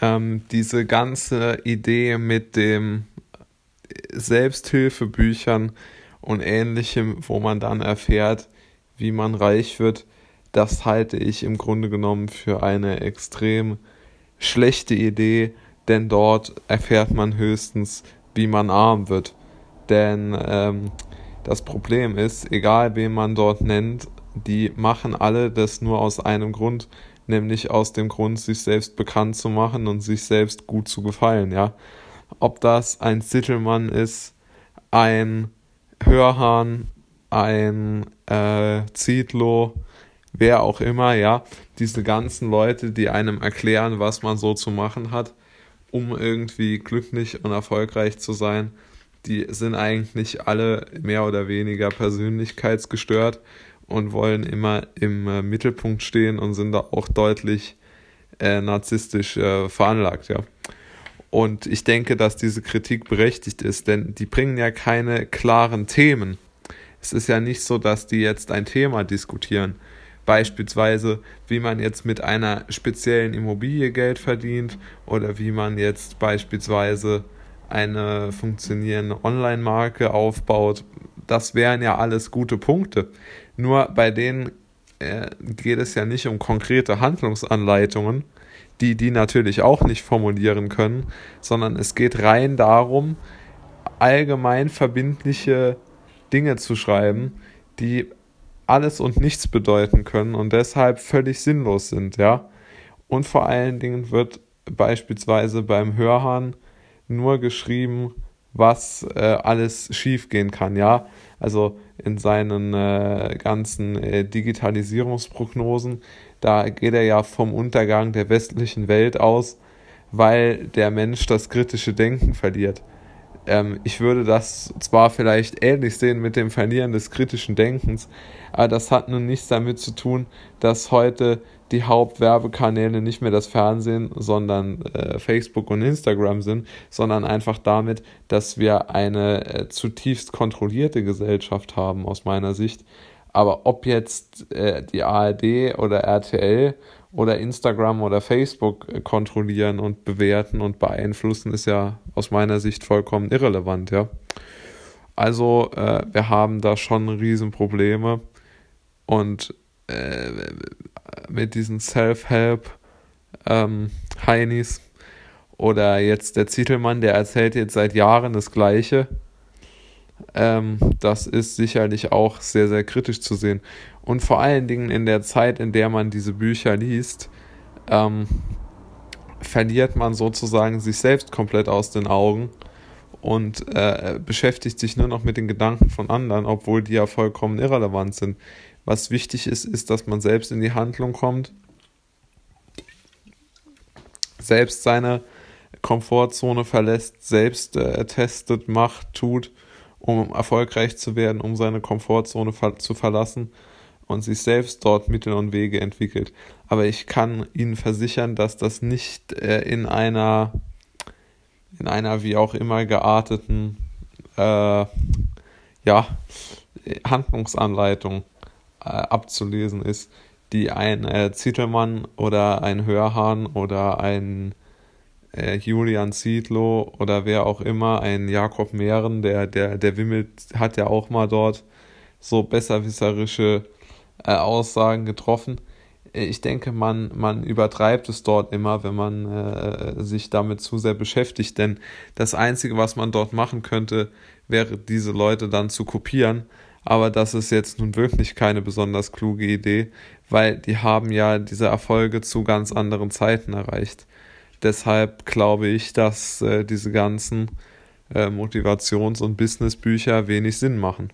ähm, diese ganze Idee mit dem Selbsthilfebüchern und ähnlichem, wo man dann erfährt, wie man reich wird, das halte ich im Grunde genommen für eine extrem schlechte Idee, denn dort erfährt man höchstens, wie man arm wird. Denn ähm, das Problem ist, egal wen man dort nennt, die machen alle das nur aus einem Grund, nämlich aus dem Grund, sich selbst bekannt zu machen und sich selbst gut zu gefallen, ja. Ob das ein Sittelmann ist, ein Hörhahn, ein äh, Zietlow, wer auch immer, ja, diese ganzen Leute, die einem erklären, was man so zu machen hat, um irgendwie glücklich und erfolgreich zu sein, die sind eigentlich alle mehr oder weniger persönlichkeitsgestört und wollen immer im äh, Mittelpunkt stehen und sind da auch deutlich äh, narzisstisch äh, veranlagt, ja. Und ich denke, dass diese Kritik berechtigt ist, denn die bringen ja keine klaren Themen. Es ist ja nicht so, dass die jetzt ein Thema diskutieren. Beispielsweise, wie man jetzt mit einer speziellen Immobilie Geld verdient oder wie man jetzt beispielsweise eine funktionierende Online-Marke aufbaut. Das wären ja alles gute Punkte. Nur bei denen äh, geht es ja nicht um konkrete Handlungsanleitungen, die die natürlich auch nicht formulieren können, sondern es geht rein darum, allgemein verbindliche Dinge zu schreiben, die alles und nichts bedeuten können und deshalb völlig sinnlos sind, ja. Und vor allen Dingen wird beispielsweise beim Hörhahn nur geschrieben, was äh, alles schiefgehen kann, ja. Also in seinen äh, ganzen äh, Digitalisierungsprognosen, da geht er ja vom Untergang der westlichen Welt aus, weil der Mensch das kritische Denken verliert. Ähm, ich würde das zwar vielleicht ähnlich sehen mit dem Verlieren des kritischen Denkens, aber das hat nun nichts damit zu tun, dass heute die Hauptwerbekanäle nicht mehr das Fernsehen, sondern äh, Facebook und Instagram sind, sondern einfach damit, dass wir eine äh, zutiefst kontrollierte Gesellschaft haben, aus meiner Sicht. Aber ob jetzt äh, die ARD oder RTL oder Instagram oder Facebook äh, kontrollieren und bewerten und beeinflussen, ist ja aus meiner Sicht vollkommen irrelevant, ja. Also äh, wir haben da schon Riesenprobleme und äh, mit diesen Self-Help ähm, Heinis oder jetzt der Zitelmann, der erzählt jetzt seit Jahren das Gleiche. Ähm, das ist sicherlich auch sehr, sehr kritisch zu sehen. Und vor allen Dingen in der Zeit, in der man diese Bücher liest, ähm, verliert man sozusagen sich selbst komplett aus den Augen und äh, beschäftigt sich nur noch mit den Gedanken von anderen, obwohl die ja vollkommen irrelevant sind. Was wichtig ist, ist, dass man selbst in die Handlung kommt, selbst seine Komfortzone verlässt, selbst äh, testet, macht, tut, um erfolgreich zu werden, um seine Komfortzone zu verlassen und sich selbst dort Mittel und Wege entwickelt. Aber ich kann Ihnen versichern, dass das nicht äh, in einer in einer wie auch immer gearteten äh, ja, Handlungsanleitung äh, abzulesen ist, die ein äh, Zittelmann oder ein Hörhahn oder ein äh, Julian Zietlow oder wer auch immer, ein Jakob Mehren, der, der, der wimmelt, hat ja auch mal dort so besserwisserische äh, Aussagen getroffen. Äh, ich denke, man, man übertreibt es dort immer, wenn man äh, sich damit zu sehr beschäftigt, denn das Einzige, was man dort machen könnte, wäre, diese Leute dann zu kopieren. Aber das ist jetzt nun wirklich keine besonders kluge Idee, weil die haben ja diese Erfolge zu ganz anderen Zeiten erreicht. Deshalb glaube ich, dass äh, diese ganzen äh, Motivations- und Businessbücher wenig Sinn machen.